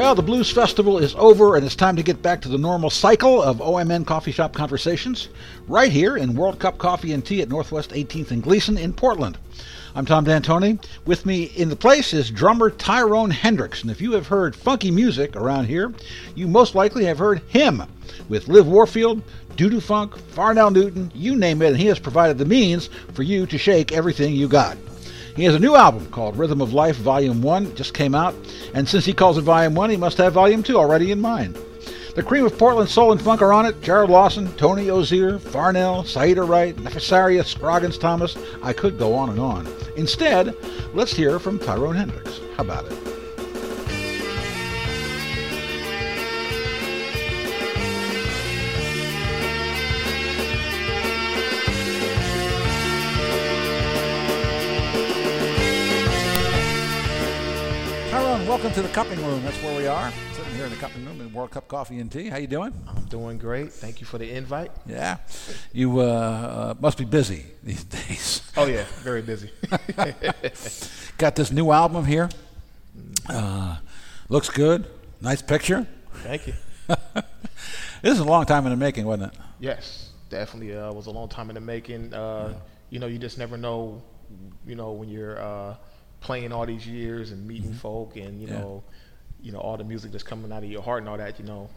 Well, the Blues Festival is over, and it's time to get back to the normal cycle of OMN Coffee Shop conversations right here in World Cup Coffee and Tea at Northwest 18th and Gleason in Portland. I'm Tom D'Antoni. With me in the place is drummer Tyrone Hendricks, and if you have heard funky music around here, you most likely have heard him with Liv Warfield, Doo Doo Funk, Farnell Newton, you name it, and he has provided the means for you to shake everything you got. He has a new album called Rhythm of Life Volume 1, just came out, and since he calls it Volume 1, he must have Volume 2 already in mind. The cream of Portland soul and funk are on it. Jarrod Lawson, Tony Ozier, Farnell, Saeeda Wright, Nefisaria, Scroggins Thomas. I could go on and on. Instead, let's hear from Tyrone Hendricks. How about it? Welcome to the cupping room. That's where we are, sitting here in the cupping room in World Cup Coffee and Tea. How you doing? I'm doing great. Thank you for the invite. Yeah, you uh, uh, must be busy these days. Oh yeah, very busy. Got this new album here. Uh, looks good. Nice picture. Thank you. This is a long time in the making, wasn't it? Yes, definitely. Uh, was a long time in the making. Uh, you know, you just never know. You know, when you're uh, playing all these years and meeting folk, and you Yeah. know, you know all the music that's coming out of your heart and all that. You know,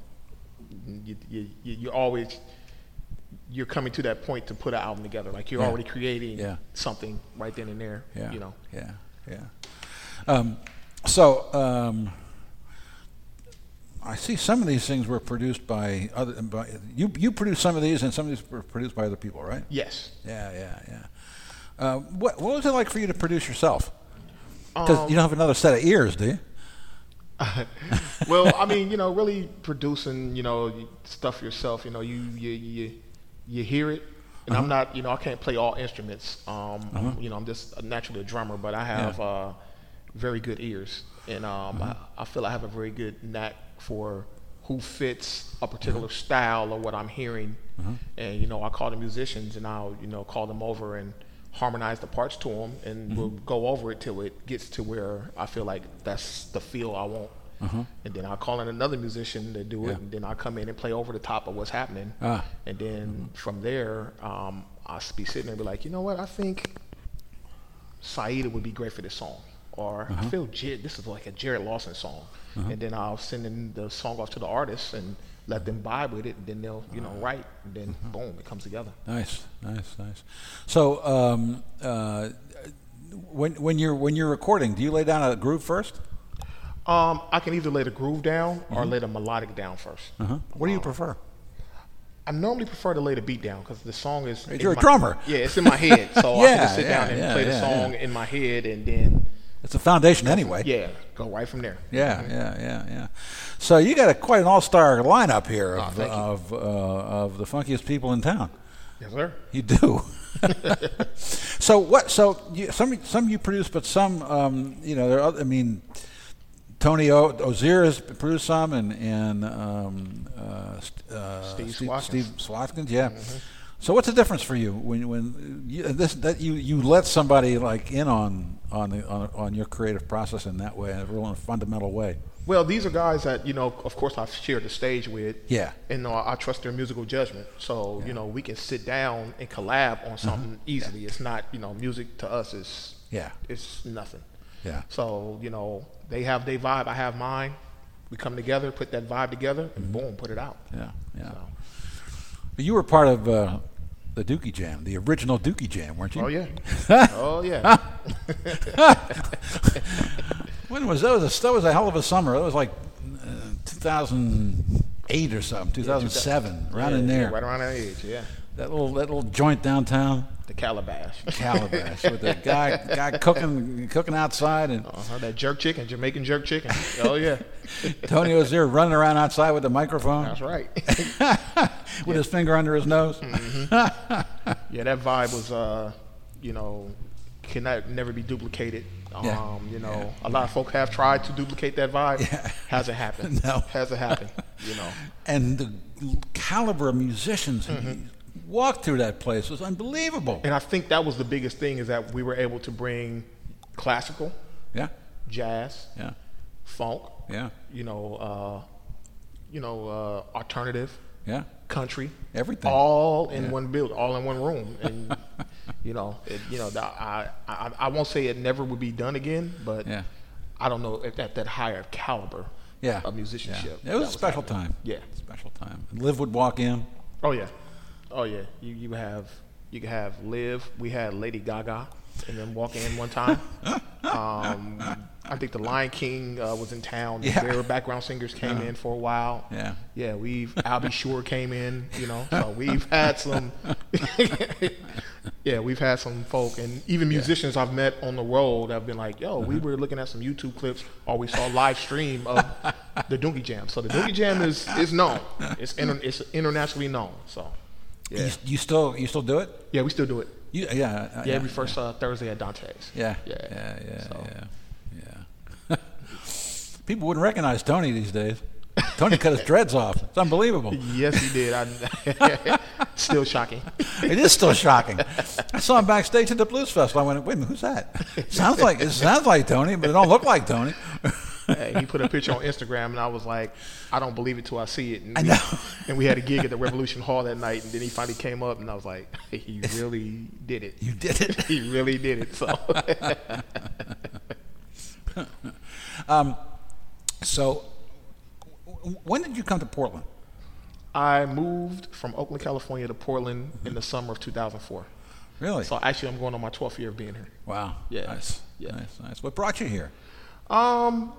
you you you you're always you're coming to that point to put an album together. Like you're Yeah. already creating Yeah. something right then and there. Yeah. You know. Yeah. Yeah. Um, so um, I see some of these things were produced by other. By, you you produced some of these, and some of these were produced by other people, right? Yes. Yeah. Yeah. Yeah. Uh, what what was it like for you to produce yourself? Because Um, you don't have another set of ears, do you? well, I mean, you know, really producing, you know, stuff yourself. You know, you you you, you hear it, and Uh-huh. I'm not, you know, I can't play all instruments. Um, You know, I'm just naturally a drummer, but I have Yeah. uh, very good ears, and um, Uh-huh. I, I feel I have a very good knack for who fits a Uh-huh. particular style or what I'm hearing. And you know, I call the musicians, and I'll you know call them over and harmonize the parts to them, and Mm-hmm. we'll go over it till it gets to where I feel like that's the feel I want. And then I'll call in another musician to do it, Uh-huh. Yeah. and then I'll come in and play over the top of what's happening. Ah. And then from there, um, I'll be sitting there and be like, you know what, I think Saeeda would be great for this song. Or Uh-huh. I feel J- this is like a Jarrod Lawson song. And then I'll send in the song off to the artist and let them vibe with it. And then they'll, you know, write. And then Uh-huh. boom, it comes together. Nice, nice, nice. So, um, uh, when when you're when you're recording, do you lay down a groove first? Um, I can either lay the groove down Mm-hmm. or lay the melodic down first. Uh-huh. What do you prefer? I normally prefer to lay the beat down because the song is. You're a my- drummer. Yeah, it's in my head, so I can just sit down and yeah, play the song yeah. in my head, and then It's a foundation anyway. yeah, go right from there. Yeah, yeah, yeah, yeah. So you got a quite an all-star lineup here Oh, of you. of, uh, of the funkiest people in town. Yes, sir. You do. so what? So you, some some you produce, but some um, you know. There are, I mean, Tony o- Ozier has produced some, and and um, uh, uh, Steve Steve, Swatkins. Steve Swatkins, yeah. So what's the difference for you when when you, this that you, you let somebody like in on on the on, on your creative process in that way in a real fundamental way? Well, these are guys that you know. Of course, I've shared the stage with. Yeah. And uh, I trust their musical judgment. So you know, we can sit down and collab on something easily. It's not you know, music to us is Yeah. it's nothing. Yeah. So you know, they have their vibe. I have mine. We come together, put that vibe together, and boom, put it out. Yeah, yeah. So, you were part of uh, the Dookie Jam, the original Dookie Jam, weren't you? oh yeah. oh yeah. When was that? Was a, that was a hell of a summer. That was like uh, 2008 or something, 2007, around Yeah, in yeah, there. right around that age. Yeah. That little that little joint downtown, The calabash. Calabash, with the guy guy cooking cooking outside, and Uh-huh, that jerk chicken, Jamaican jerk chicken. Oh yeah, Tony was there running around outside with the microphone, that's right. with his finger under his nose. yeah, that vibe was, uh, you know, cannot never be duplicated. Um, Yeah. You know, Yeah. a lot of folk have tried to duplicate that vibe. Yeah. Hasn't happened. No. Hasn't happened. You know. And the caliber of musicians Mm-hmm. Walked through that place was unbelievable. And I think that was the biggest thing is that we were able to bring classical, Yeah, jazz, yeah, funk, Yeah. you know, uh, you know, uh, alternative, Yeah. country, Everything. all in Yeah. one build, all in one room, and you know, it, you know, I, I I won't say it never would be done again, but Yeah. I don't know at that higher caliber Yeah. of musicianship. Yeah. It was a special happening. time. Yeah. Special time. Liv would walk in. Oh yeah. Oh yeah. You you have you can have Liv. We had Lady Gaga and then walk in one time. um, I think the Lion King uh, was in town. Yeah. Their background singers came in for a while. Yeah. Yeah, we've Albie Shore came in, you know. So we've had some Yeah, we've had some folk and even musicians I've met on the road have been like, "Yo, we were looking at some YouTube clips or we saw a live stream of the Dookie Jam." So the Dookie Jam is is known. It's inter, it's internationally known. So yeah. You, you still you still do it? Yeah, we still do it. You, yeah. uh, Yeah, every first uh, Thursday at Dante's. Yeah. Yeah. Yeah. Yeah. So- Yeah. yeah. People wouldn't recognize Tony these days. Tony cut his dreads off. It's unbelievable. Yes, he did. I, still shocking. It is still shocking. I saw him backstage at the Blues Festival. I went, "Wait a minute, who's that?" Sounds like it sounds like Tony, but it don't look like Tony. He put a picture on Instagram, and I was like, I don't believe it till I see it. And I we, know. And we had a gig at the Revolution Hall that night, and then he finally came up, and I was like, he really did it. You did it. He really did it. So um, So, when did you come to Portland? I moved from Oakland, California, to Portland in the summer of 2004. Really? So actually, I'm going on my 12th year of being here. wow. Yeah. Nice. Yeah. Nice. Nice. What brought you here? Um,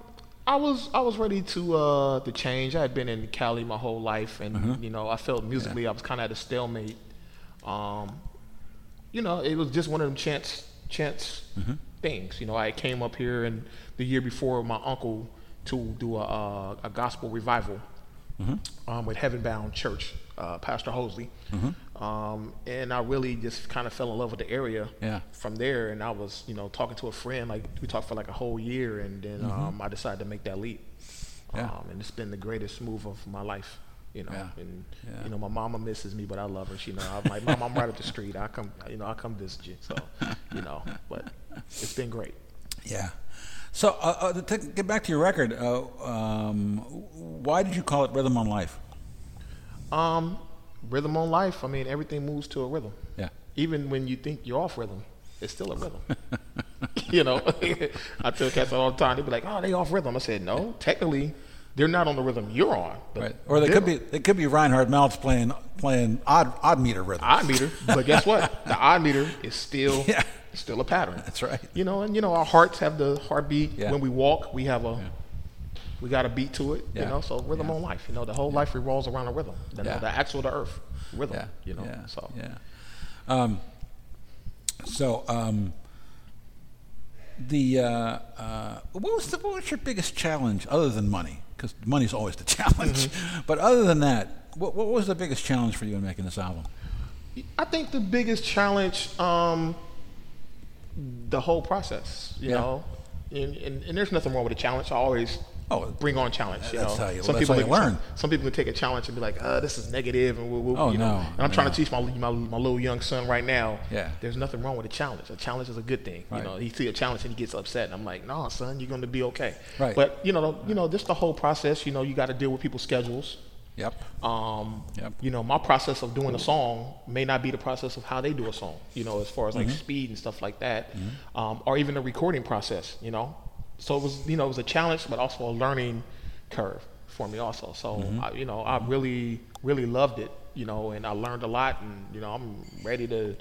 I was I was ready to uh to change. I had been in Cali my whole life, and Uh-huh. you know I felt musically I was kind of at a stalemate. Um, you know, it was just one of them chance chance Mm-hmm. things. You know, I came up here and the year before my uncle to do a a, a gospel revival Mm-hmm. um, with Heaven Bound Church, uh, Pastor Hosley. Um, and I really just kind of fell in love with the area Yeah. from there. And I was, you know, talking to a friend, like we talked for like a whole year. And then um, I decided to make that leap. Mm-hmm. Yeah. Um, and it's been the greatest move of my life. You know, Yeah. and you know, my mama misses me, but I love her. She know, I'm like, mom, I'm right up the street. I come, you know, I come visit you. So, you know, but it's been great. Yeah. So, uh, uh, to get back to your record, uh, um, why did you call it Rhythm on Life? Um, rhythm on life. I mean, everything moves to a rhythm. Yeah. Even when you think you're off rhythm, it's still a rhythm. you know, I tell cats all the time. They be like, "Oh, they off rhythm." I said, "No, technically, they're not on the rhythm you're on. But Right. Or they could be they could be Reinhard Maltz playing playing odd odd meter rhythms. odd meter. But guess what? The odd meter is still Yeah. still a pattern. That's right. You know, and you know, our hearts have the heartbeat. Yeah. When we walk, we have a we got a beat to it. Yeah. You know, so rhythm Yeah. on life. You know, the whole life revolves around a rhythm. The, Yeah. the axle of the earth, rhythm. Yeah. You know, Yeah. so yeah. Um, so um, the uh, uh, what was the what was your biggest challenge other than money? Because money's always the challenge. Mm-hmm. But other than that, what, what was the biggest challenge for you in making this album? I think the biggest challenge, um, the whole process, you Yeah. know, and, and, and there's nothing wrong with a challenge. I always Oh, bring on challenge. You that's know, how you- some people how learn. Some people can take a challenge and be like, uh, "This is negative," and we'll, we'll Oh, you know. no, And I'm trying to teach my, my my little young son right now. Yeah. There's nothing wrong with a challenge. A challenge is a good thing. Right. You know, he see a challenge and he gets upset, and I'm like, "No, son, you're going to be okay." Right. But you know, you know, just the whole process. You know, you got to deal with people's schedules. Yep. Um, Yep. You know, my process of doing a song may not be the process of how they do a song. You know, as far as like Mm-hmm. speed and stuff like that, um, or even the recording process. You know, so it was you know it was a challenge, but also a learning curve for me also. So Mm-hmm. I, you know, I really really loved it. You know, and I learned a lot, and you know, I'm ready to.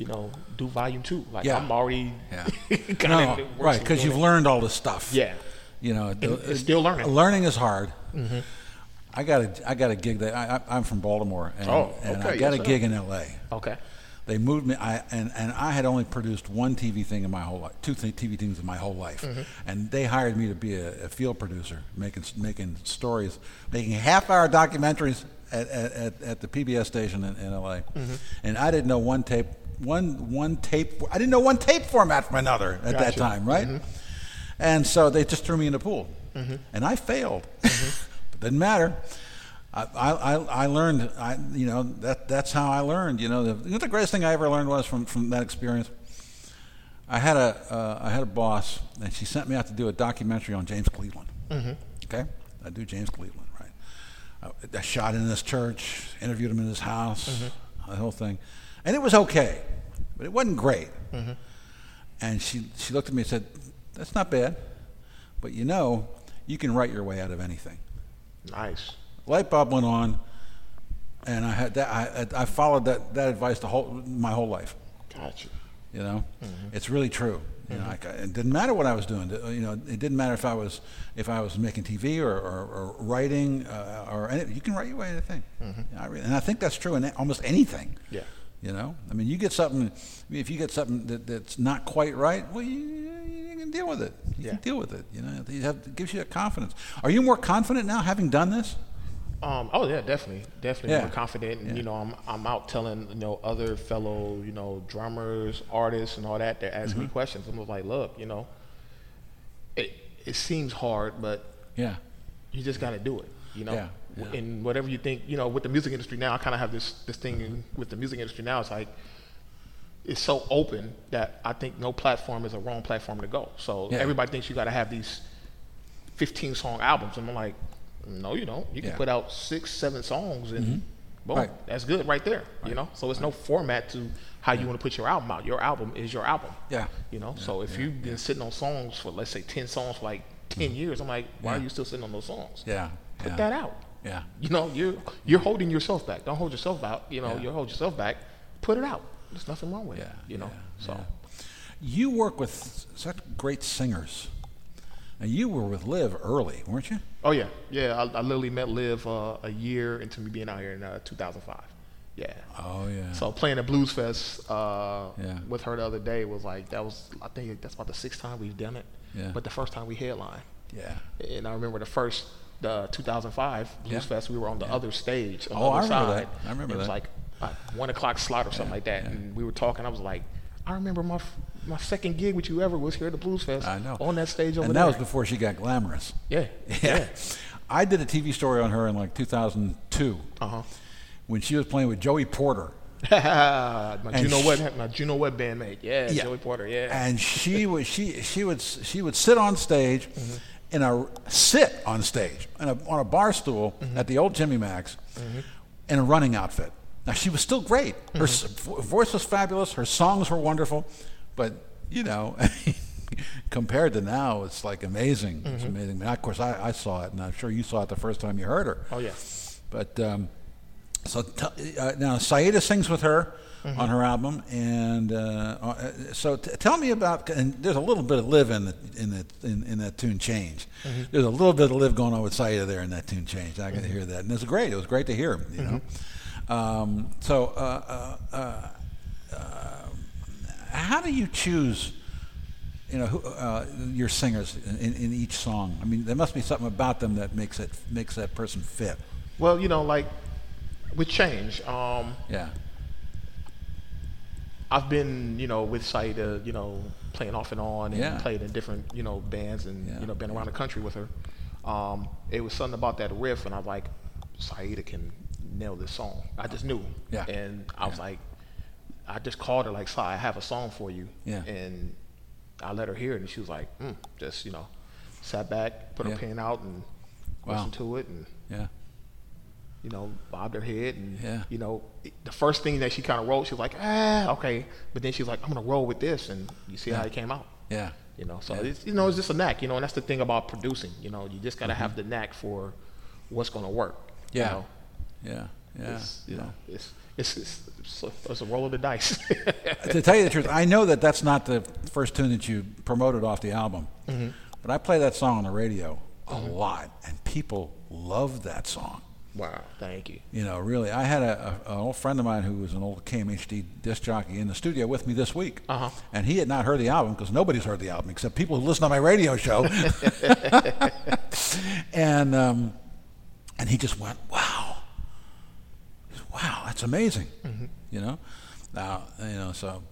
You know, do volume two. Like Yeah. I'm already Yeah. No, right, because you've it. learned all this stuff. Yeah. You know, the- it's still learning. Mm-hmm. Learning is hard. Mm-hmm. I got a I got a gig that I, I'm from Baltimore, and, Oh, and I got yes, a sir. gig in L.A. Okay. They moved me, I, and, and I had only produced one TV thing in my whole life, two th- TV things in my whole life, Mm-hmm. and they hired me to be a, a field producer, making making stories, making half-hour documentaries at, at, at, the PBS station in, in LA, Mm-hmm. and I didn't know one tape, one one tape, I didn't know one tape format from another at that time, right? And so they just threw me in the pool, and I failed, but didn't matter. I, I, I learned, I, you know, that, that's how I learned. You know, the, you know, the greatest thing I ever learned was from, from that experience. I had a, uh, I had a boss, and she sent me out to do a documentary on James Cleveland. Mm-hmm. Okay, I do James Cleveland, right? I, I shot in this church, interviewed him in his house, mm-hmm. the whole thing, and it was okay, but it wasn't great. Mm-hmm. And she she looked at me and said, "That's not bad, but you know, you can write your way out of anything." Nice. Light bulb went on, and I had that. I, I followed that, that advice the whole my whole life. Gotcha. You know, it's really true. You know, I, it didn't matter what I was doing. You know, it didn't matter if I was if I was making TV or, or, or writing uh, or any, you can write your way to anything. I really, and I think that's true in almost anything. Yeah. You know, I mean, you get something. If you get something that, that's not quite right, well, you, you can deal with it. You Yeah. can deal with it. You know, you have, it gives you that confidence. Are you more confident now, having done this? Um, oh yeah, definitely, definitely Yeah. more confident. And Yeah. you know, I'm I'm out telling you know other fellow you know drummers, artists, and all that. They're asking Mm-hmm. me questions. I'm like, look, you know, it it seems hard, but Yeah. you just got to do it. You know, Yeah, yeah. and whatever you think, you know, with the music industry now, I kind of have this this thing Mm-hmm. with the music industry now. It's like it's so open that I think no platform is a wrong platform to go. So everybody thinks you got to have these 15 song albums, and I'm like, no, you don't. You can Yeah. put out six, seven songs, and boom, Mm-hmm. Right. that's good right there. You know, so it's no format to how you want to put your album out. Your album is your album. Yeah. You know, so if you've been sitting on songs for let's say 10 songs for like 10 years, I'm like, why Yeah. are you still sitting on those songs? Yeah. Put yeah. that out. Yeah. You know, you're you're holding yourself back. Don't hold yourself out. You know, Yeah. you hold yourself back. Put it out. There's nothing wrong with Yeah, it. You know, yeah, so yeah. You work with such great singers. Now you were with Liv early, weren't you? oh yeah, yeah. I, I literally met Liv uh, a year into me being out here in uh, 2005. Yeah. Oh yeah. So playing at Blues Fest uh, Yeah. with her the other day was like that was I think that's about the sixth time we've done it. Yeah. But the first time we headlined, yeah. and I remember the first the 2005 Blues Yeah. Fest we were on the other stage on Oh, the I remember side. that. I remember it was that. like a one o'clock slot or something like that, and we were talking. I was like, I remember my my second gig with you ever was here at the Blues Fest. I know. on that stage over and there. that was before she got glamorous. yeah, Yeah. I did a TV story on her in like 2002 Uh huh. when she was playing with Joey Porter. my And Juno What, my Juno What bandmate. Yeah, Yeah. Joey Porter. Yeah. And she was she she would she would sit on stage mm-hmm. in a sit on stage in a, on a bar stool mm-hmm. at the old Jimmy Mak's mm-hmm. in a running outfit. Now she was still great. Her vo- voice was fabulous. Her songs were wonderful, but you know. Compared to now, it's like amazing. It's amazing. Mean, of course, I, I saw it, and I'm sure you saw it the first time you heard her. oh yeah. But um, so t- uh, now Saeeda sings with her on her album, and uh, uh, so t- tell me about. And there's a little bit of Liv in the, in the, in, in that tune change. There's a little bit of Liv going on with Saeeda there in that tune change. I can hear that, and it's great. It was great to hear. You know, um, so uh, uh, uh, uh, how do you choose? You know, who, uh, your singers in, in each song. I mean, there must be something about them that makes it makes that person fit. Well, you know, like with change, um, Yeah. I've been, you know, with Saeeda, you know, playing off and on, and Yeah. played in different, you know, bands, and Yeah. you know, been around the country with her. Um, it was something about that riff, and I was like, Saeeda can nail this song. I just knew. Yeah. And I was like, I just called her like, "Sai, I have a song for you." Yeah. And I let her hear it, and she was like, mm, just you know, sat back, put Yeah. her pen out, and Wow. listened to it, and Yeah. you know, bobbed her head, and Yeah. you know, it- the first thing that she kind of wrote, she was like, ah, okay, but then she was like, I'm gonna roll with this, and you see how it came out, Yeah. you know. So it's you know, it's just a knack, you know, and that's the thing about producing, you know, you just gotta have the knack for what's gonna work. you Yeah. know. Yeah. Yeah. It's, you know, it's it's it's, it's, a, it's a roll of the dice. to tell you the truth, I know that that's not the first tune that you promoted off the album, Mm-hmm. but I play that song on the radio a lot, and people love that song. wow, thank you. You know, really, I had a, a, an old friend of mine who was an old KMHD disc jockey in the studio with me this week, Uh-huh. and he had not heard the album because nobody's heard the album except people who listen to my radio show. and um, and he just went, "Wow, wow, that's amazing," you know. Now, you know, so.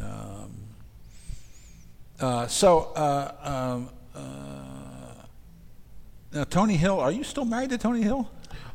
Um, uh, so, uh, um, uh, now Tony Hill, are you still married to Tony Hill?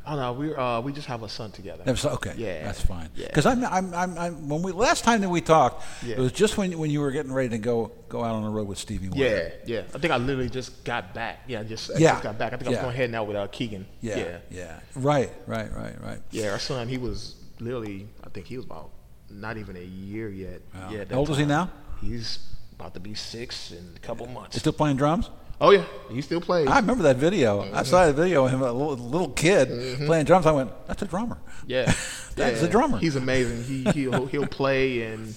Oh no, we uh, we just have a son together. Okay, Yeah. that's fine. Yeah. Because I'm, I'm, I'm, I'm, when we last time that we talked, Yeah. it was just when when you were getting ready to go go out on the road with Stevie Wonder. Yeah, yeah. I think I literally just got back. Yeah, just I Yeah. just got back. I think I was Yeah. going heading out with uh, Keegan. yeah, yeah, yeah. Right, right, right, right. Yeah, Our son, he was literally. I think he was about not even a year yet. Wow. Yeah. How old is he now? He's about to be six in a couple months. He's still playing drums. Oh yeah, he still plays. I remember that video. Mm-hmm. I saw that video of him, a little, little kid playing drums. I went, "That's a drummer." Yeah, That's yeah. a drummer. He's amazing. He he'll he'll play and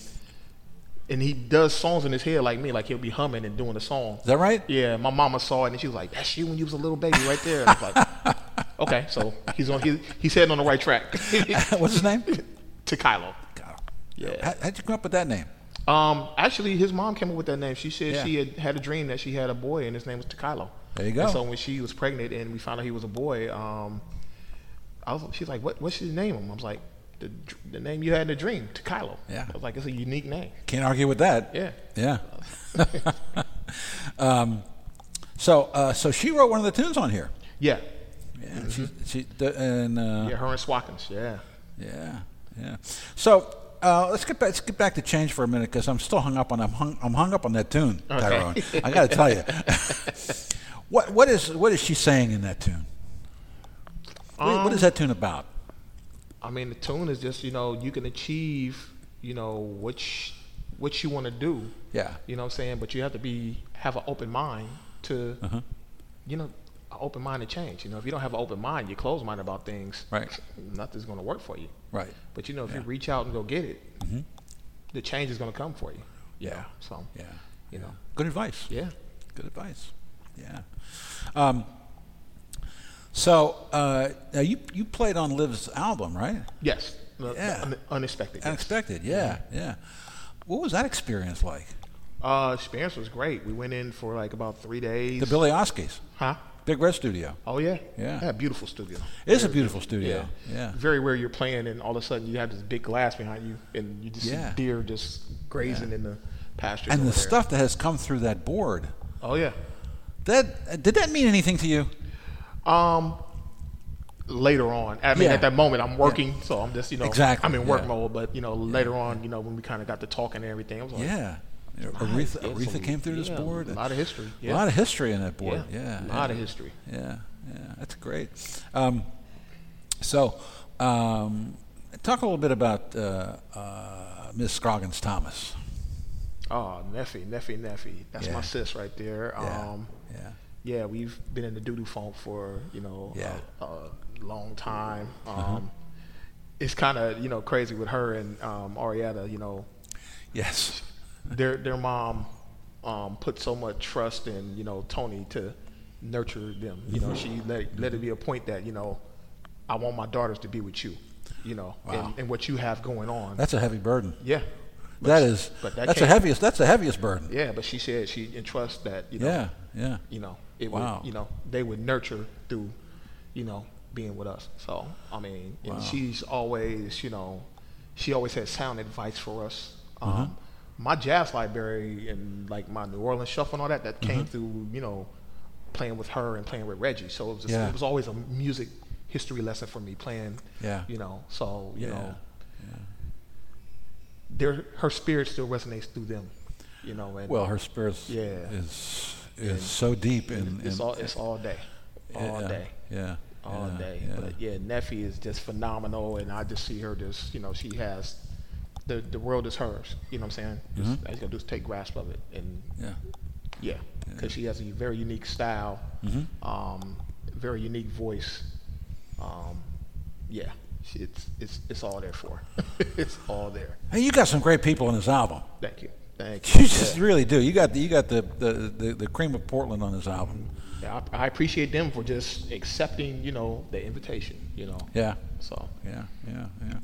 and he does songs in his head like me. Like he'll be humming and doing a song. Is that right? Yeah, my mama saw it and she was like, "That's you when you was a little baby, right there." And I was like, "Okay, so he's on. He, he's heading on the right track." What's his name? to Kylo. Yeah. How, how'd you come up with that name? Um, actually, his mom came up with that name. She said Yeah. she had had a dream that she had a boy, and his name was Tekylo. There you go. And so when she was pregnant and we found out he was a boy, um, I was, she's like, "What? What should you name him?" I was like, "The, the name you had in the dream, Tekylo." Yeah. I was like, "It's a unique name." Can't argue with that. Yeah. Yeah. um, so, uh, so she wrote one of the tunes on here. Yeah. Yeah. She, she, the, and uh, Yeah. Her and Swatkins. Yeah. Yeah, yeah. So uh, let's get back. Let's get back to change for a minute because I'm still hung up on. I'm hung. I'm hung up on that tune, Okay. Tyrone. I got to tell you, what what is what is she saying in that tune? What- what is that tune about? I mean, the tune is just you know you can achieve you know what sh- what you want to do. Yeah. You know what I'm saying? But you have to be have an open mind to Uh-huh. you know open mind to change. You know, if you don't have an open mind, you're closed minded about things. Right. Nothing's going to work for you. Right. But you know, if you reach out and go get it, the change is going to come for you. Yeah. So Yeah. you know, Good advice. yeah. Good advice. Yeah. Um, so uh, now you you played on Liv's album, right? Yes. The Yeah. un- unexpected. yes. Unexpected. Yeah. Yeah. What was that experience like? Uh, experience was great. We went in for like about three days. The Billy Oskay's, Huh? Big Red Studio. Oh yeah. Yeah. Yeah. Beautiful studio. It is a beautiful studio. Yeah. Very rare you're playing and all of a sudden you have this big glass behind you and you just Yeah. see deer just grazing in the pasture. And the there. stuff that has come through that board. Oh yeah. That did that mean anything to you? Um, later on, I mean, Yeah. at that moment, I'm working, so I'm just, you know, Exactly, I'm in work yeah. mode. But you know, later on, you know, when we kind of got to talking and everything, I was like, Yeah. Aretha, Yeah, came through this board. A lot of history. A lot of history in that board. Yeah, Yeah. a lot yeah. of history. Yeah, yeah, that's great. Um, so, um, talk a little bit about uh, uh, Ms. Scroggins Thomas. Oh, Neffy, Neffy, Neffy. That's Yeah. my sis right there. Yeah, Um, yeah, yeah, we've been in the doo doo funk for you know Yeah. a, a long time. Um, Uh-huh. It's kind of you know crazy with her and um, Arietta. You know, yes, their their mom um, put so much trust in you know Tony to nurture them. You know, she let let it be a point that you know I want my daughters to be with you. You know, Wow. and, and what you have going on. that's a heavy burden. yeah, But That she- is, but that that's the heaviest. That's the heaviest burden. Yeah, but she said she entrusts that. You know, Yeah, yeah. you know, it Wow. would, you know, they would nurture through, you know, being with us. So, I mean, and she's always, you know, she always had sound advice for us. Um, Uh-huh. My jazz library and like my New Orleans shuffle and all that, that Uh-huh. came through, you know, playing with her and playing with Reggie. So it was, just, Yeah. it was always a music history lesson for me playing, Yeah. you know, so, you Yeah. know, their, her spirit still resonates through them, you know, and Well, her spirit Yeah. is is And so deep in, it's in all, it's all day, all day. Yeah, all day. But yeah, Neffy is just phenomenal, and I just see her just you know she has the the world is hers. You know what I'm saying? Just, Mhm. I just gotta do is take grasp of it, and yeah. yeah, because she has a very unique style, Mhm. um, very unique voice. Um, yeah, it's it's it's all there for. her. it's all there. Hey, you got some great people on this album. Thank you, thank you. You just Yeah. really do. You got the, you got the, the, the, the cream of Portland on this album. Yeah, I, I appreciate them for just accepting, you know, the invitation. You know, Yeah, so yeah, yeah, yeah.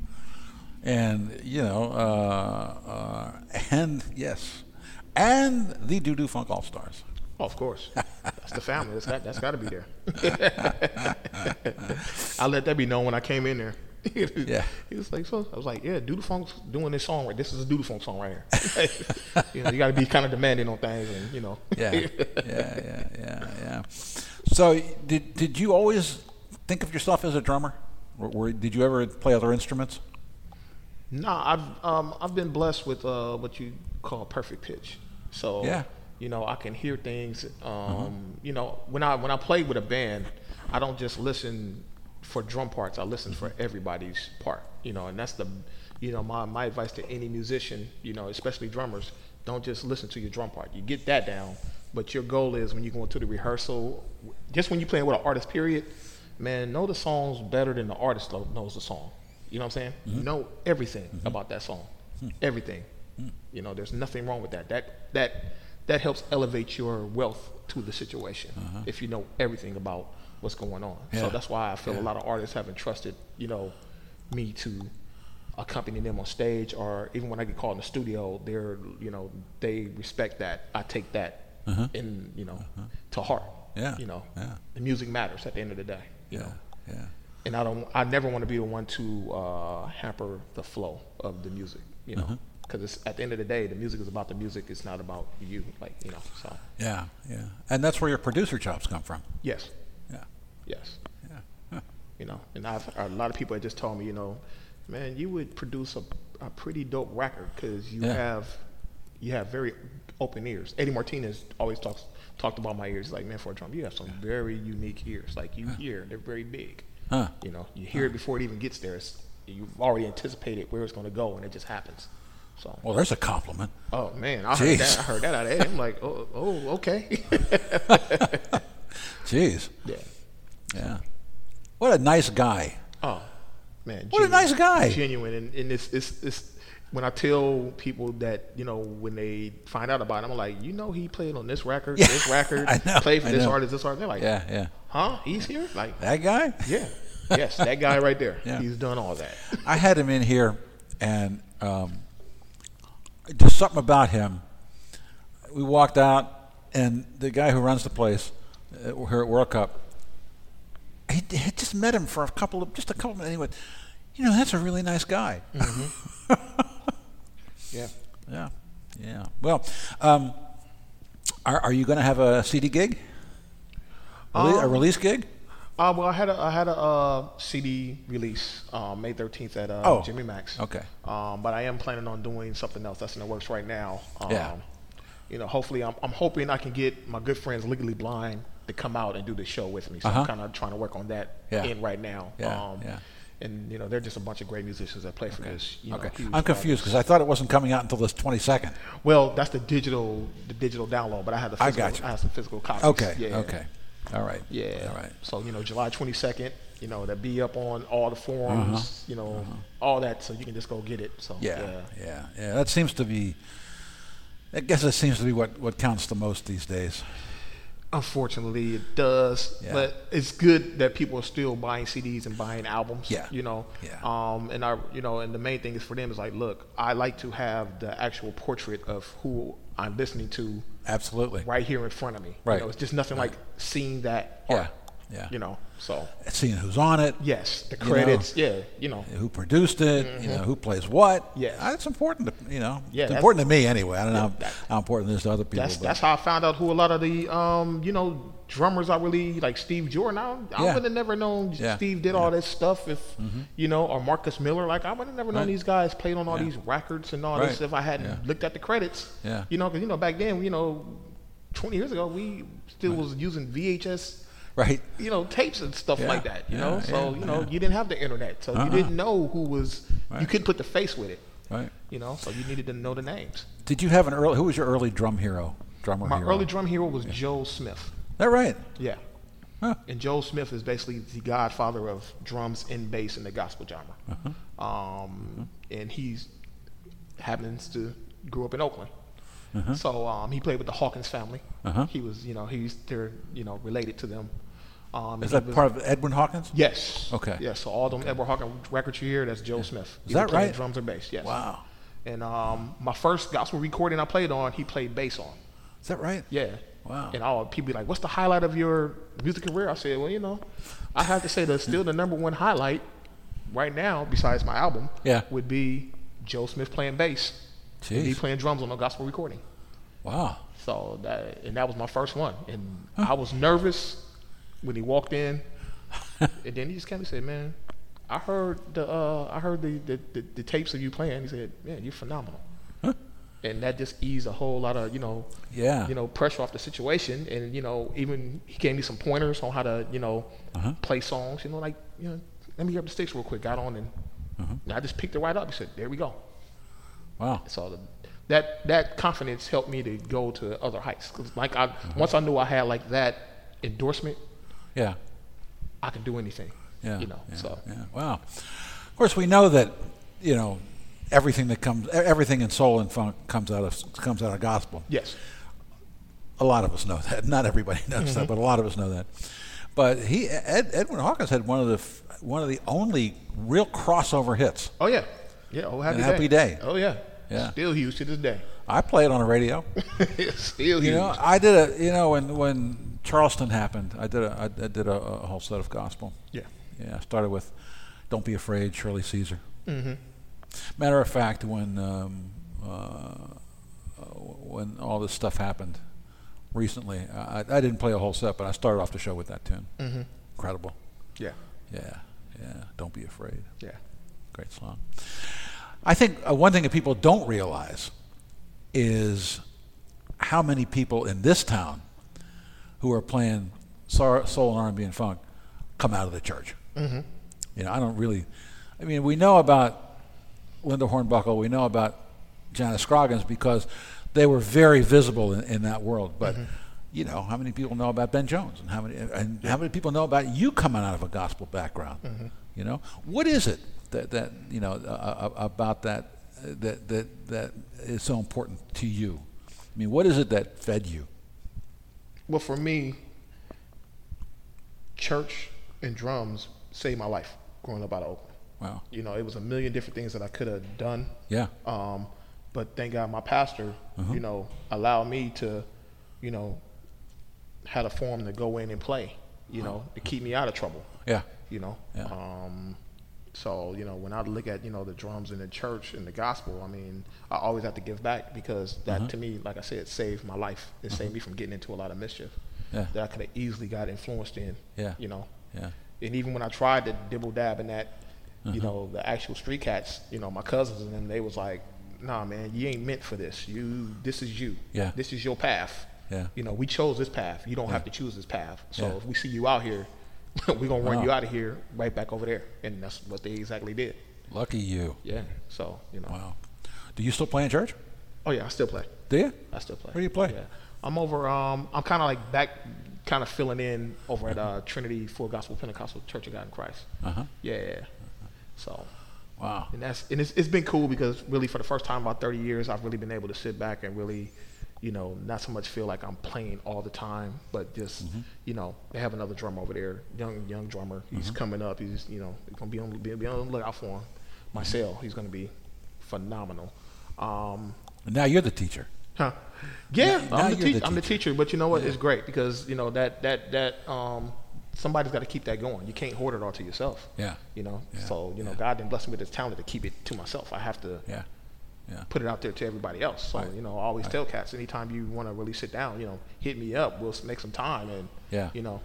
And you know, uh, uh, and yes, and the Doo Doo Funk All Stars. Oh, of course. That's the family. That's got, that's got to be there. I let that be known when I came in there. Yeah. He was like, so I was like, yeah, Doo Doo Funk's doing this song right. This is a Doo Doo Funk song right here. you know, you got to be kind of demanding on things, and you know. Yeah, yeah, yeah, yeah, yeah. So, did did you always think of yourself as a drummer? Or, or did you ever play other instruments? No, I've um, I've been blessed with uh, what you call perfect pitch. So Yeah. you know, I can hear things. Um, You know, when I when I play with a band, I don't just listen for drum parts. I listen for everybody's part. You know, and that's the you know my my advice to any musician. You know, especially drummers, don't just listen to your drum part. You get that down, but your goal is when you go into the rehearsal, just when you're playing with an artist. Period, man, know the songs better than the artist knows the song. You know what I'm saying? You know everything mm-hmm. about that song, hmm. everything. Hmm. You know, there's nothing wrong with that. That that that helps elevate your wealth to the situation uh-huh. if you know everything about what's going on. Yeah. So that's why I feel Yeah. a lot of artists haven't trusted, you know, me to accompany them on stage or even when I get called in the studio, they're you know, they respect that. I take that uh-huh. in, you know, uh-huh. to heart. Uh-huh. Yeah. You know. Yeah. The music matters at the end of the day. You Yeah, know. yeah. And I don't I never want to be the one to uh, hamper the flow of the music, you know. Uh-huh. Because it's at the end of the day, the music is about the music. It's not about you, like you know. So Yeah, yeah. And that's where your producer chops come from. yes, Yeah, yes, yeah. Huh. you know. And I've a lot of people have just told me, you know, man, you would produce a, a pretty dope record because you Yeah. have you have very open ears. Eddie Martinez always talks talked about my ears. He's like, man, for a drum, you have some very unique ears. Like you hear, they're very big. Huh. You know, you hear it before it even gets there. It's, you've already anticipated where it's going to go, and it just happens. So, Well, there's a compliment. oh man, I heard that. I heard that out of Eddie. I'm like, oh, oh okay. Jeez. yeah. Yeah. What a nice guy. Oh man, What a nice guy. Genuine, and, and it's, it's it's when I tell people that you know when they find out about it, I'm like, you know, he played on this record, Yeah. this record, I know, played for I this know. artist, this artist. They're like, Yeah, yeah. Huh? He's here? Like, That guy? yeah, yes, that guy right there. Yeah. He's done all that. I had him in here, and um, just something about him. We walked out, and the guy who runs the place uh, here at World Cup, he had just met him for a couple of just a couple of minutes. Anyway, "You know, that's a really nice guy." Yeah. yeah, yeah. Well, um, are, are you going to have a CD gig? Rele- a Um, release gig? Uh, well, I had a I had a uh, CD release um, May 13th at uh, Oh, Jimmy Mak's. okay. Um, but I am planning on doing something else that's in the works right now. Um, Yeah. You know, hopefully, I'm, I'm hoping I can get my good friends Legally Blind to come out and do the show with me. So Uh-huh. I'm kind of trying to work on that Yeah. in right now. Yeah, Um, yeah. And you know, they're just a bunch of great musicians that play for this. You know, Okay, huge I'm confused because I thought it wasn't coming out until this 22nd. Well, that's the digital the digital download, but I had the I physical, got you. I have some physical copies. Okay, Yeah. okay, all right. Yeah. all right. So you know, July 22nd. You know, that be up on all the forums. You know, all that, so you can just go get it. So Uh-huh. Yeah, yeah, yeah, That seems to be. I guess that seems to be what, what counts the most these days. Unfortunately, it does. Yeah. But it's good that people are still buying CDs and buying albums. Yeah. You know. Yeah. Um. And I, you know, and the main thing is for them is like, look, I like to have the actual portrait of who I'm listening to Absolutely. right here in front of me. Right. You know, it's just nothing like seeing that. Yeah, art, yeah. You know. So Seeing who's on it, yes, the You credits. yeah. You know. who produced it, you know, who plays what. Mm-hmm. Yes. That's important to, you know. Yeah, it's important to me anyway. I don't know how, how important it is to other people. That's that's how I found out who a lot of the um you know drummers I really like Steve Jordan. I, I Yeah. would have never known Yeah. Steve did all this stuff if you know or Marcus Miller. Like I would have never known Right. these guys played on all Yeah. these records and all Right. this if I hadn't Yeah. looked at the credits. Yeah. You know, because you know back then you know, twenty years ago we still was using VHS. Right. You know, tapes and stuff Yeah. like that. You Yeah, know, so you know, yeah. you didn't have the internet, so Uh-uh. you didn't know who was. You couldn't put the face with it. Right. You know, so you needed to know the names. Did you have an early? Who was your early drum hero? Drummer My hero. early drum hero was Joe Smith. That right? Yeah. Huh. And Joe Smith is basically the godfather of drums and bass in the gospel genre. Uh-huh. Um, and he's happens to grew up in Oakland. Uh-huh. So um, he played with the Hawkins family. Uh-huh. He was, you know, he's they're, you know, related to them. Um, Is that was- part of Edwin Hawkins? Yes. Okay. Yes. So all them Edwin Hawkins records you hear, that's Joe Smith. Is that right? Drums or bass. Yes. Wow. And um, my first gospel recording I played on, he played bass on. Is that right? Yeah. Wow. And all people be like, "What's the highlight of your music career?" I said, "Well, you know, I have to say that still the number one highlight right now, besides my album, Yeah. would be Joe Smith playing bass, and me playing drums on a gospel recording. Wow. So that and that was my first one, and I was nervous when he walked in, and then he just came and said, "Man, I heard the uh, I heard the, the, the, the tapes of you playing." He said, "Man, you're phenomenal." And that just eased a whole lot of you know, Yeah. you know, pressure off the situation. And you know, even he gave me some pointers on how to you know Uh-huh. play songs. You know, like you know, let me grab the sticks real quick. Got on and, Uh-huh. and I just picked it right up. He said, "There we go." Wow. So the, that that confidence helped me to go to other heights. 'Cause like I Uh-huh. once I knew I had like that endorsement, Yeah. I can do anything. Yeah. You know. yeah, So Yeah. Wow. Of course, we know that you know everything that comes, everything in soul and funk comes out of comes out of gospel. yes. A lot of us know that. Not everybody knows Mm-hmm. that, but a lot of us know that. But he, Ed, Edwin Hawkins, had one of the one of the only real crossover hits. Oh yeah. Yeah. Oh happy day. Happy Day. Oh yeah. Yeah. Still huge to this day. I play it on the radio. Still huge. You know, I did a you know when when Charleston happened, I did a I, I did a, a whole set of gospel. yeah. Yeah, I started with "Don't Be Afraid," Shirley Caesar. Mm-hmm. Matter of fact, when um, uh, when all this stuff happened recently, I, I didn't play a whole set, but I started off the show with that tune. Mm-hmm. Incredible. Yeah. Yeah, yeah. Don't be afraid. Yeah. Great song. I think uh, one thing that people don't realize is how many people in this town who are playing soul soul and R&B and funk come out of the church. Mm-hmm. You know, I don't really. I mean, we know about Linda Hornbuckle, we know about Janice Scroggins because they were very visible in, in that world. But you know, how many people know about Ben Jones, and how many and how many people know about you coming out of a gospel background? You know, what is it that that you know uh, about that that that that is so important to you? I mean, what is it that fed you? Well, for me, church and drums saved my life growing up out of Oakland. Wow. You know, it was a million different things that I could have done. Yeah. Um, but thank God my pastor, Uh-huh. you know, allowed me to, you know, had a forum to go in and play, you know, to keep me out of trouble, Yeah. you know. Yeah. Um, so, you know, when I look at, you know, the drums in the church and the gospel, I mean, I always have to give back because that Uh-huh. to me, like I said, saved my life. It saved me from getting into a lot of mischief Yeah. that I could have easily got influenced in, Yeah. you know. Yeah. And even when I tried to dibble dab in that, Uh-huh. you know, the actual street cats, you know, my cousins and them, they was like, nah, man, you ain't meant for this. You, this is you. Yeah. This is your path. Yeah. You know, we chose this path. You don't have to choose this path. So Yeah. if we see you out here, we're going to run Wow. you out of here right back over there. And that's what they exactly did. Lucky you. Yeah. So, you know. Wow. Do you still play in church? Oh, yeah, I still play. Do you? I still play. Where do you play? Yeah. I'm over, um, I'm kind of like back, kind of filling in over at uh, Trinity Full Gospel Pentecostal Church of God in Christ. Uh huh. Yeah. So, Wow. and that's and it's, it's been cool because really for the first time in about 30 years i've really been able to sit back and really you know not so much feel like i'm playing all the time but just you know they have another drummer over there young young drummer he's coming up he's you know gonna be on be, be on the lookout for him marcel he's gonna be phenomenal um now you're the teacher. Huh. Yeah, Now- now I'm, the you're teach- the I'm the teacher. but you know what? It's great because you know that that that um somebody's got to keep that going. You can't hoard it all to yourself. Yeah. You know. Yeah. So you know, Yeah. God didn't bless me with this talent to keep it to myself. I have to Yeah. Yeah. put it out there to everybody else. So Right. you know, I always Right. tell cats anytime you want to really sit down, you know, hit me up. We'll make some time, and Yeah. you know,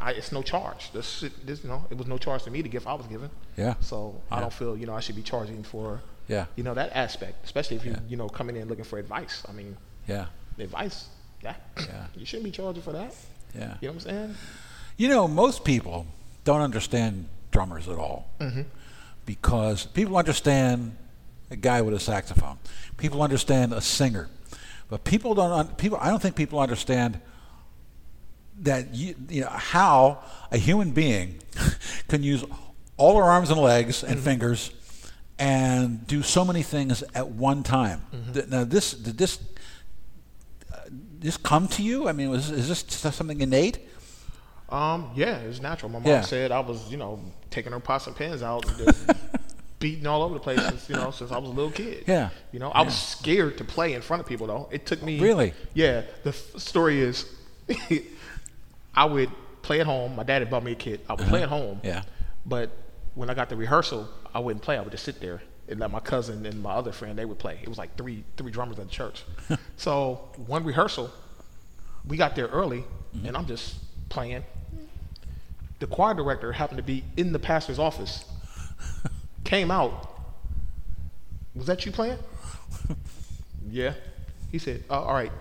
I, it's no charge. This, this, you know, it was no charge to me the gift I was given. Yeah. So I don't feel you know I should be charging for Yeah. you know that aspect, especially if you Yeah. you know coming in looking for advice. I mean, Yeah. advice. Yeah. Yeah. You shouldn't be charging for that. Yeah. You know what I'm saying? You know, most people don't understand drummers at all Mm-hmm. because people understand a guy with a saxophone. People understand a singer, but people don't. People, I don't think people understand that you, you know how a human being can use all their arms and legs and fingers and do so many things at one time. Th- Now, this did this uh, this come to you? I mean, was is this something innate? Um, yeah, it's natural. My mom Yeah. said I was, you know, taking her pots and pans out, beating all over the place, since, you know, since I was a little kid. Yeah. You know, I was scared to play in front of people though. It took me. Really? Yeah. The f- story is, I would play at home. My dad had bought me a kit. I would uh-huh. play at home. Yeah. But when I got to rehearsal, I wouldn't play. I would just sit there and let my cousin and my other friend they would play. It was like three three drummers at the church. so one rehearsal, we got there early, mm-hmm. and I'm just playing. the choir director happened to be in the pastor's office. Came out. Was that you playing? yeah. He said, uh, "All right,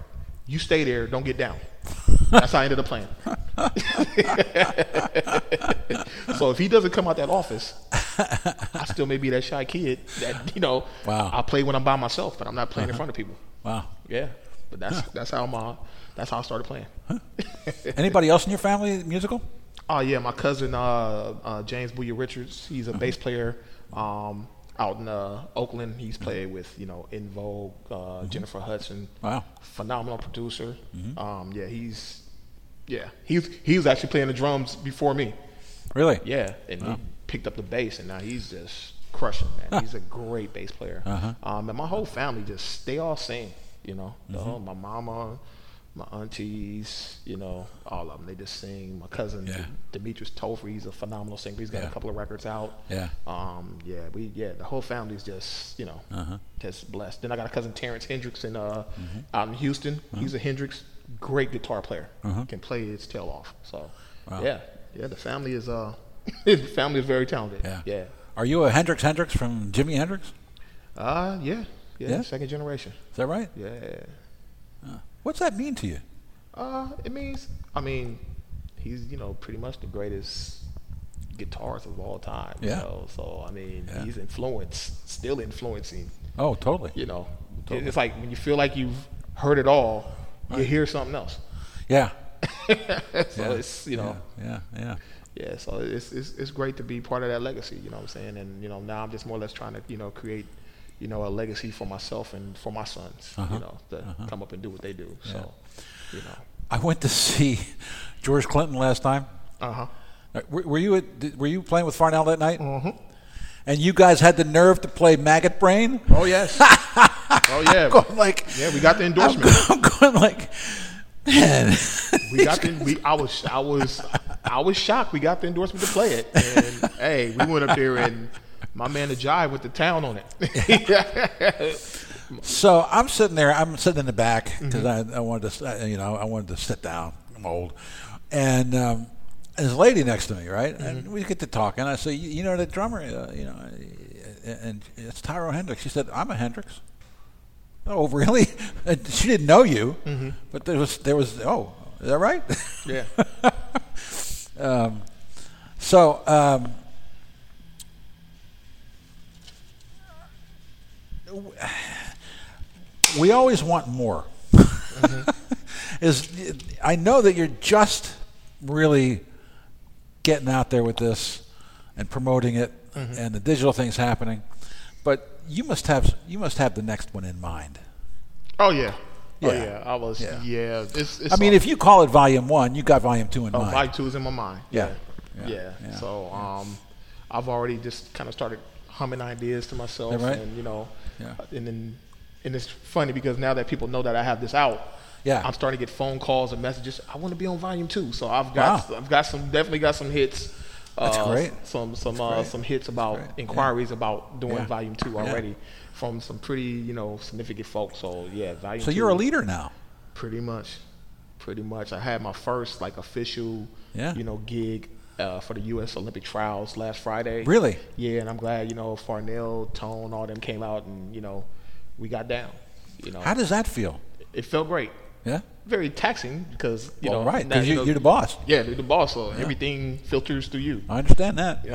you stay there. Don't get down." That's how I ended up playing. so if he doesn't come out that office, I still may be that shy kid that you know. Wow. I play when I'm by myself, but I'm not playing in front of people. Wow. Yeah, but that's that's how my that's how I started playing. Anybody else in your family musical? Oh yeah, my cousin uh, uh, James Booyer Richards. He's a bass player um, out in uh, Oakland. He's played with you know En Vogue, uh, Jennifer Hudson. Wow. phenomenal producer. Um, yeah, he's yeah he's he was actually playing the drums before me. Really? Yeah, and he picked up the bass, and now he's just crushing. Man, he's a great bass player. Uh-huh. Um, and my whole family just they all sing. You know, Mm-hmm. whole, my mama, my aunties, you know, all of them. They just sing. My cousin Yeah. Demetrius Topher, he's a phenomenal singer. He's got Yeah. a couple of records out. Yeah. Um, yeah, we yeah, the whole family's just you know Uh-huh. just blessed. Then I got a cousin Terrence Hendricks in uh Mm-hmm. out in Houston. He's a Hendrix, great guitar player. Uh-huh. Can play his tail off. So Wow. yeah, yeah, the family is uh the family is very talented. Yeah. yeah, Are you a Hendrix Hendrix from Jimi Hendrix? uh yeah, yeah, Yeah? second generation. Is that right? Yeah. What's that mean to you? Uh, it means I mean he's you know pretty much the greatest guitarist of all time. Yeah. You know? So I mean Yeah. he's influenced, still influencing. Oh, totally. You know, Totally. it's like when you feel like you've heard it all, you hear something else. Yeah. so Yeah. it's you know Yeah. Yeah. yeah. So it's, it's it's great to be part of that legacy. You know what I'm saying? And you know now I'm just more or less trying to you know create you know a legacy for myself and for my sons. Uh-huh. You know to come up and do what they do. So you know. I went to see George Clinton last time. Uh huh. Uh, Were, were you at, were you playing with Farnell that night? Mm-hmm. And you guys had the nerve to play Maggot Brain? Oh yes. oh yeah. going like Yeah, we got the I'm endorsement. I'm going like, man. We got the we I was I was I was shocked we got the endorsement to play it. And hey, we went up there and my man the Jive went to town on it. So I'm sitting there. I'm sitting in the back because Mm-hmm. I, I wanted to, uh, you know, I wanted to sit down. I'm old, and um, there's a lady next to me, right? Mm-hmm. And we get to talking. I say, you, you know, the drummer, uh, you know, uh, and it's Tyro Hendricks. She said, I'm a Hendricks. Oh, really? And she didn't know you, Mm-hmm. but there was there was. Oh, is that right? yeah. Um, so um, we always want more. Is I know that you're just really getting out there with this and promoting it, and the digital thing's happening, but you must have you must have the next one in mind. Oh yeah. Oh Yeah. yeah. I was Yeah. yeah. It's, it's I mean, if you call it Volume One, you got Volume Two in Oh, mind. Volume two is in my mind. Yeah. Yeah. Yeah. Yeah. Yeah. So um, I've already just kind of started humming ideas to myself, right? and you know, Yeah. and then and it's funny because now that people know that I have this out, Yeah. I'm starting to get phone calls and messages. I want to be on volume two, so I've got Wow. I've got some definitely got some hits. That's uh, great. Some some uh, some hits about great. Yeah. inquiries about doing Yeah. volume two Yeah. already from some pretty you know significant folks. So yeah, volume. so two, you're a leader now. Pretty much, pretty much. I had my first like official, Yeah. you know, gig uh, for the U.S. Olympic trials last Friday. Really? Yeah, and I'm glad you know Farnell, Tone, all them came out and you know we got down. You know, How does that feel? it felt great. Yeah. Very taxing because you Well, know, right, now, 'cause you- know- you're the boss. Yeah, you're the boss, so everything filters through you. I understand that.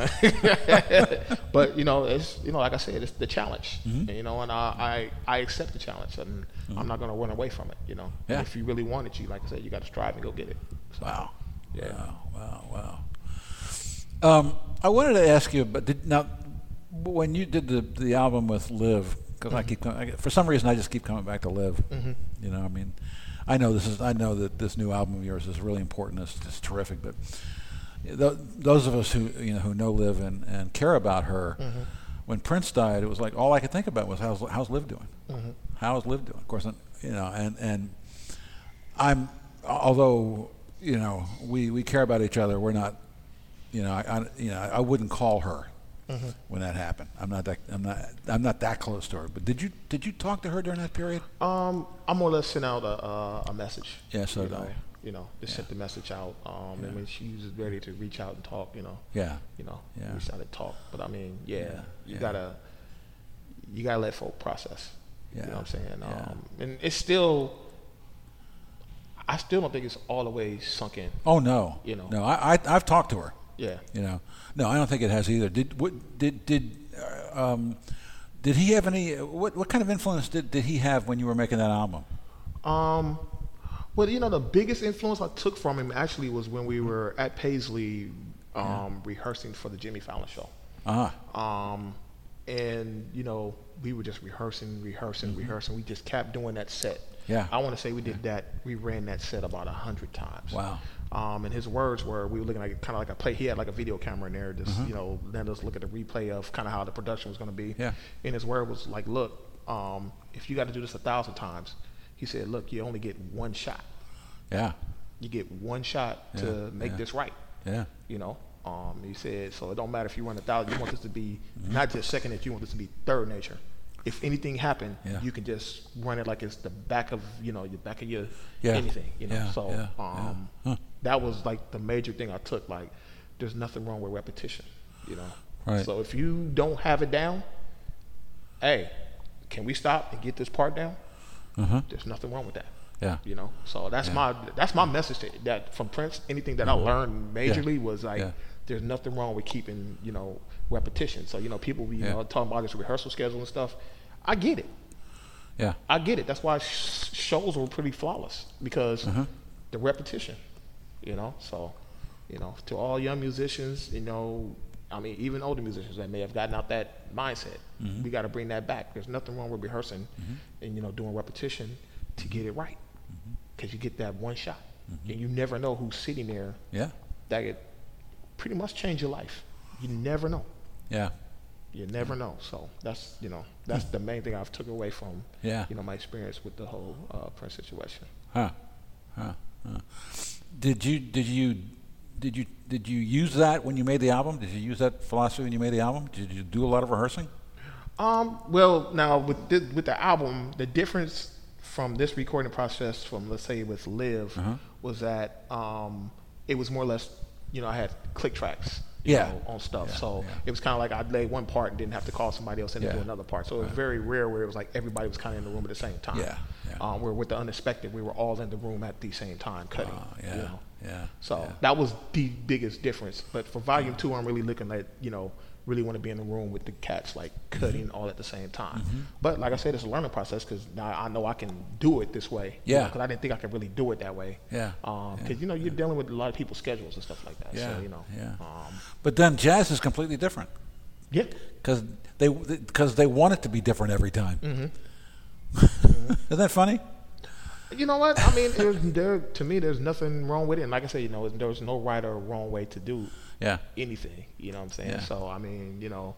but you know, it's you know, like I said, it's the challenge. Mm-hmm. And, you know, and I, I I accept the challenge, and I'm not gonna run away from it. You know, Yeah. if you really want it, you like I said, you got to strive and go get it. So, Wow. Yeah. Wow. Wow. Wow. Um, I wanted to ask you, but did, now when you did the the album with Liv, because I keep for some reason I just keep coming back to Liv. Mm-hmm. You know, I mean, I know this is I know that this new album of yours is really important. It's, it's terrific, but th- those of us who you know who know Liv and, and care about her. Mm-hmm. When Prince died, it was like all I could think about was how's how's Liv doing? Mm-hmm. How's Liv doing? Of course, you know, and and I'm although you know we, we care about each other. We're not, you know, I, I you know I wouldn't call her when that happened. I'm not that I'm not I'm not that close to her. But did you did you talk to her during that period? Um, I'm more or less send out a, uh, a message. Yeah, so you I. know. you know, just sent the message out. Um, and when she was ready to reach out and talk, you know, Yeah. you know, Yeah. we started talk. But I mean, yeah, Yeah, you yeah. gotta, you gotta let folk process. Yeah. You know what I'm saying? yeah. Um, and it's still, I still don't think it's all the way sunk in. Oh no. You know. No, I, I I've talked to her. Yeah. You know. No, I don't think it has either. Did what did did uh, um, did he have any what what kind of influence did, did he have when you were making that album? Um, well, you know, the biggest influence I took from him actually was when we were at Paisley um, rehearsing for the Jimmy Fallon show. Uh-huh. Um, and you know, we were just rehearsing, rehearsing, rehearsing. We just kept doing that set. Mm-hmm. Yeah. I want to say we did that. We ran that set about a hundred times. Wow. Um, and his words were, we were looking like kind of like a play. He had like a video camera in there, just you know, letting us look at the replay of kind of how the production was going to be. Mm-hmm. Yeah. And his word was like, look, um, if you got to do this a thousand times, he said, look, you only get one shot. Yeah. You get one shot to make yeah. this right. Yeah. You know, um, he said, so it don't matter if you run a thousand. You want this to be Mm-hmm. not just second nature. You want this to be third nature. If anything happened, Yeah. you can just run it like it's the back of you know the back of your Yeah. anything. You know, Yeah, so yeah, yeah. um, Huh. That was like the major thing I took. Like, there's nothing wrong with repetition. You know, Right. so if you don't have it down, hey, can we stop and get this part down? Uh-huh. There's nothing wrong with that. Yeah. You know, so that's my that's my message to that from Prince. Anything that I learned majorly was like, Mm-hmm. Yeah. there's nothing wrong with keeping you know repetition. So you know, people be you Yeah. know talking about this rehearsal schedule and stuff. I get it. Yeah. I get it. That's why sh- shows were pretty flawless because Uh-huh. the repetition. You know, so you know, to all young musicians, you know, I mean, even older musicians that may have gotten out that mindset, Mm-hmm. we got to bring that back. There's nothing wrong with rehearsing and you know doing repetition to get it right, Mm-hmm. because you get that one shot, and you never know who's sitting there Yeah. that could pretty much change your life. You never know. Yeah. You never know. So that's you know that's the main thing I've took away from Yeah. you know my experience with the whole uh, Prince situation. Huh. Huh. Did you did you did you did you use that when you made the album? Did you use that philosophy when you made the album? Did you do a lot of rehearsing? Um, well, now with the, with the album, the difference from this recording process from let's say with Liv Uh-huh. was that um, it was more or less, you know, I had click tracks, you Yeah. know, on stuff. Yeah, so yeah. it was kind of like I'd lay one part and didn't have to call somebody else in to do another part. So it was very rare where it was like everybody was kind of in the room at the same time. Yeah, yeah. Um, where with the unexpected, we were all in the room at the same time cutting. Yeah, You know? yeah, So yeah. that was the biggest difference. But for volume two, I'm really looking at, you know, really want to be in the room with the cats, like cutting Mm-hmm. all at the same time. But like I said, it's a learning process because now I know I can do it this way. Yeah. Because I didn't think I could really do it that way. Yeah, Because, yeah, you know, you're dealing with a lot of people's schedules and stuff like that. Yeah, So, you know. yeah. Um, But then jazz is completely different yeah. because they because they want it to be different every time. Mm-hmm. Isn't that funny? You know what? I mean, there to me, there's nothing wrong with it. And like I said, you know, there's no right or wrong way to do Yeah. anything. You know what I'm saying? Yeah. So I mean, you know,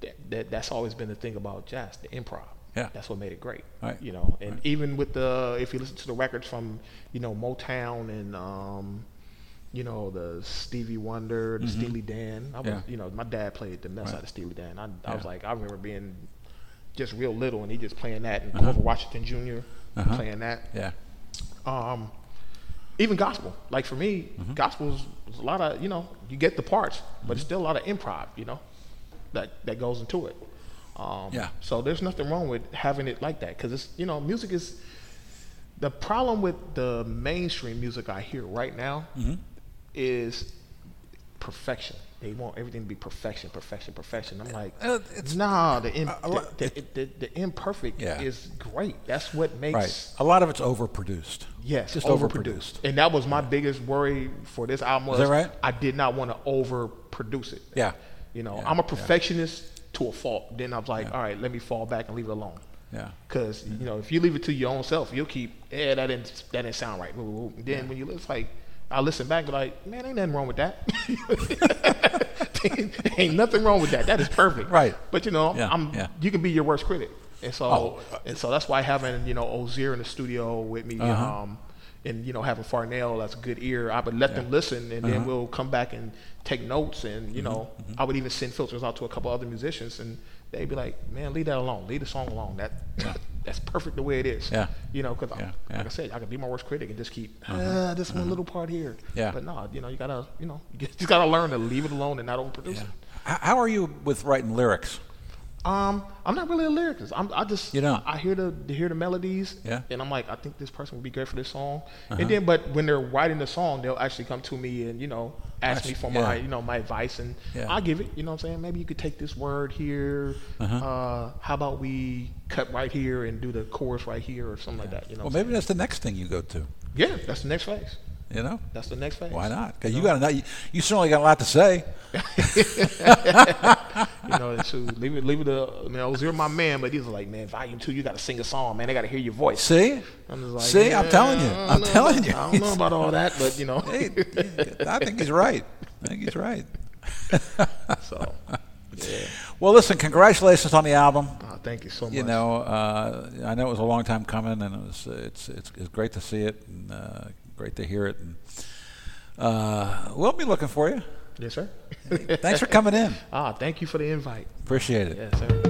that, that that's always been the thing about jazz, the improv. Yeah. That's what made it great. Right. You know, and even with the if you listen to the records from you know Motown and um, you know the Stevie Wonder, the Steely Dan. I was, Mm-hmm. Yeah. you know, my dad played the mess Right. out of Steely Dan. I, I was like, I remember being just real little and he just playing that and Uh-huh. Washington Jr. Uh-huh. playing that Yeah. um, even gospel. Like for me, Mm-hmm. gospel is is a lot of you know you get the parts, but it's still a lot of improv. You know, that that goes into it. Um, Yeah. So there's nothing wrong with having it like that because it's you know music is the problem with the mainstream music I hear right now Mm-hmm. is perfection. They want everything to be perfection, perfection, perfection. I'm like, Uh, it's- nah. The, im- a lot- the, the, the, the imperfect Yeah. is great. That's what makes Right. A lot of it's overproduced. Yes, Just overproduced. And that was my biggest worry for this album. Was that right? I did not want to overproduce it. Yeah. You know, Yeah, I'm a yeah. perfectionist to a fault. Then I was like, Yeah. all right, let me fall back and leave it alone. Yeah. Because you know, if you leave it to your own self, you'll keep, yeah, that didn't that didn't sound right. Then when you it's like, I listen back, like, man, ain't nothing wrong with that. ain't nothing wrong with that. That is perfect. Right. But you know, Yeah, I'm yeah. you can be your worst critic, and so Oh, and so that's why having you know Ozier in the studio with me, Uh-huh. um, and you know having Farnell, that's a good ear. I would let them listen, and Uh-huh. then we'll come back and take notes, and Mm-hmm, you know I would even send filters out to a couple other musicians, and they'd be like, man, leave that alone, leave the song alone. That that's perfect the way it is. Yeah. You know, because uh, Yeah, yeah. like I said, I can be my worst critic and just keep uh-huh. ah, this one uh-huh. little part here. Yeah. But no, you know, you gotta, you know, you just gotta learn to leave it alone and not overproduce it. How are you with writing lyrics? Um, I'm not really a lyricist. I'm, I just You don't? I hear the hear the melodies, Yeah. Uh-huh. and I'm like, I think this person would be great for this song. And then, but when they're writing the song, they'll actually come to me and you know ask me for Yeah. my you know my advice, and Yeah. I'll give it. You know what I'm saying? Maybe you could take this word here. Uh-huh. uh how about we cut right here and do the chorus right here or something like that? You know? Well, maybe that's the next thing you go to. yeah, that's the next phase. You know, That's the next phase. why not? Because you got a, you, you certainly got a lot to say. You know, so leave it, leave it to you know, Zero my man, but he's like, man, volume two, you got to sing a song, man. They got to hear your voice. See, I'm just like, see, I'm telling you, I I'm know telling you. I don't know about all that, but you know. Hey, I think he's right. I think he's right. so, yeah. Well, listen, congratulations on the album. Oh, thank you so much. You know, uh, I know it was a long time coming, and it was it's it's, it's great to see it and uh, great to hear it. And uh, we'll be looking for you. yes, sir. Thanks for coming in. ah, thank you for the invite. Appreciate it. Yes, sir.